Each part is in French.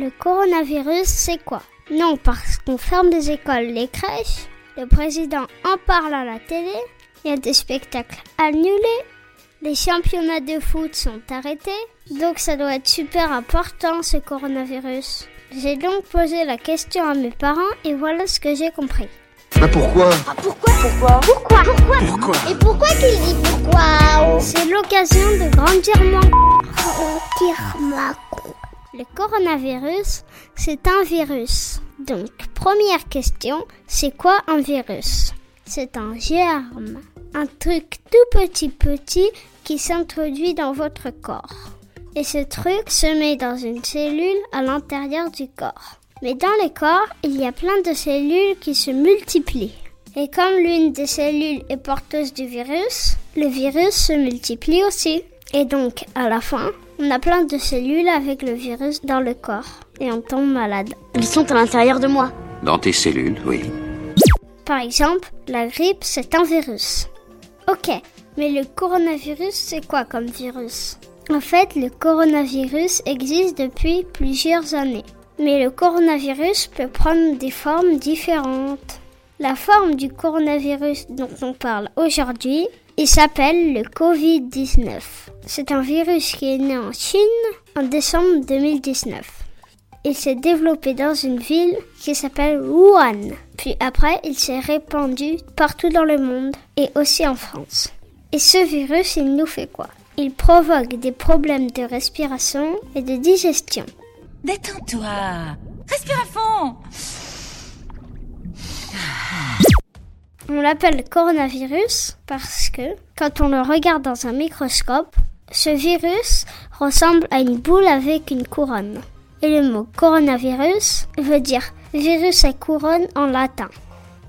Le coronavirus, c'est quoi? Non, parce qu'on ferme les écoles, les crèches, le président en parle à la télé, il y a des spectacles annulés, les championnats de foot sont arrêtés, donc ça doit être super important ce coronavirus. J'ai donc posé la question à mes parents et voilà ce que j'ai compris. Mais pourquoi? Ah, pourquoi? Pourquoi? Pourquoi? Pourquoi? Pourquoi Et pourquoi qu'il dit pourquoi? C'est l'occasion de grandir mon Grandir ma Le coronavirus, c'est un virus. Donc, première question, c'est quoi un virus? C'est un germe, un truc tout petit petit qui s'introduit dans votre corps. Et ce truc se met dans une cellule à l'intérieur du corps. Mais dans les corps, il y a plein de cellules qui se multiplient. Et comme l'une des cellules est porteuse du virus, le virus se multiplie aussi. Et donc, à la fin, on a plein de cellules avec le virus dans le corps. Et on tombe malade. Ils sont à l'intérieur de moi. Dans tes cellules, oui. Par exemple, la grippe, c'est un virus. Ok, mais le coronavirus, c'est quoi comme virus? En fait, le coronavirus existe depuis plusieurs années. Mais le coronavirus peut prendre des formes différentes. La forme du coronavirus dont on parle aujourd'hui, il s'appelle le Covid-19. C'est un virus qui est né en Chine en décembre 2019. Il s'est développé dans une ville qui s'appelle Wuhan. Puis après, il s'est répandu partout dans le monde et aussi en France. Et ce virus, il nous fait quoi? Il provoque des problèmes de respiration et de digestion. Détends-toi. On l'appelle coronavirus parce que quand on le regarde dans un microscope, ce virus ressemble à une boule avec une couronne. Et le mot coronavirus veut dire virus à couronne en latin.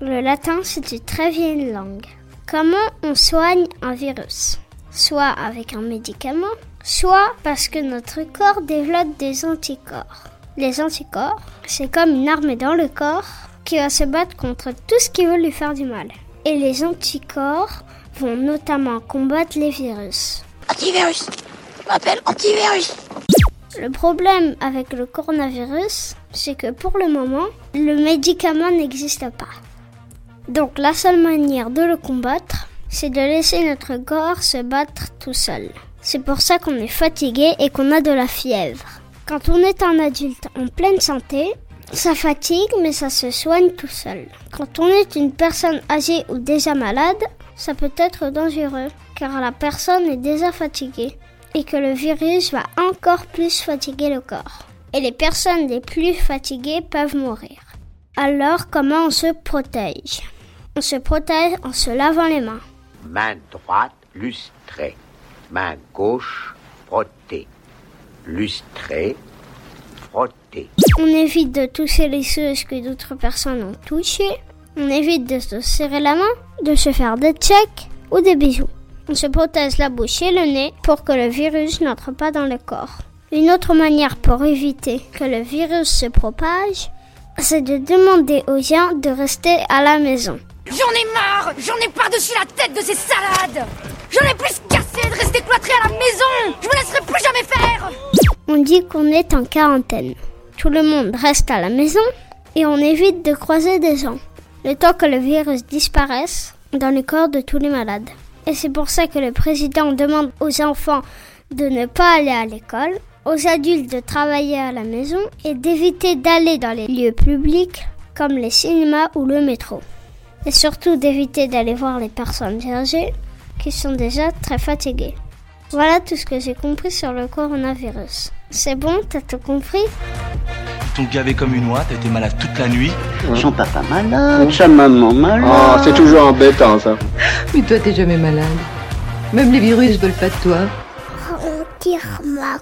Le latin, c'est une très vieille langue. Comment on soigne un virus? Soit avec un médicament, soit parce que notre corps développe des anticorps. Les anticorps, c'est comme une armée dans le corps qui va se battre contre tout ce qui veut lui faire du mal. Et les anticorps vont notamment combattre les virus. Antivirus. Je m'appelle antivirus. Le problème avec le coronavirus, c'est que pour le moment, le médicament n'existe pas. Donc la seule manière de le combattre, c'est de laisser notre corps se battre tout seul. C'est pour ça qu'on est fatigué et qu'on a de la fièvre. Quand on est un adulte en pleine santé, ça fatigue mais ça se soigne tout seul. Quand on est une personne âgée ou déjà malade, ça peut être dangereux car la personne est déjà fatiguée et que le virus va encore plus fatiguer le corps. Et les personnes les plus fatiguées peuvent mourir. Alors comment on se protège? On se protège en se lavant les mains. Main droite lustrée. Main gauche frottée. Lustrée. On évite de toucher les choses que d'autres personnes ont touchées. On évite de se serrer la main, de se faire des checks ou des bisous. On se protège la bouche et le nez pour que le virus n'entre pas dans le corps. Une autre manière pour éviter que le virus se propage, c'est de demander aux gens de rester à la maison. J'en ai marre J'en ai par-dessus la tête de ces salades J'en ai plus cassé de rester cloîtré à la maison Je me laisserai plus jamais faire On dit qu'on est en quarantaine. Tout le monde reste à la maison et on évite de croiser des gens. Le temps que le virus disparaisse dans le corps de tous les malades. Et c'est pour ça que le président demande aux enfants de ne pas aller à l'école, aux adultes de travailler à la maison et d'éviter d'aller dans les lieux publics comme les cinémas ou le métro. Et surtout d'éviter d'aller voir les personnes âgées qui sont déjà très fatiguées. Voilà tout ce que j'ai compris sur le coronavirus. C'est bon, t'as tout compris? Ton gavé comme une oie, t'as été malade toute la nuit. Son papa malade, sa maman malade. Ah, c'est toujours embêtant ça. Mais toi, t'es jamais malade. Même les virus veulent pas de toi. Grandir ma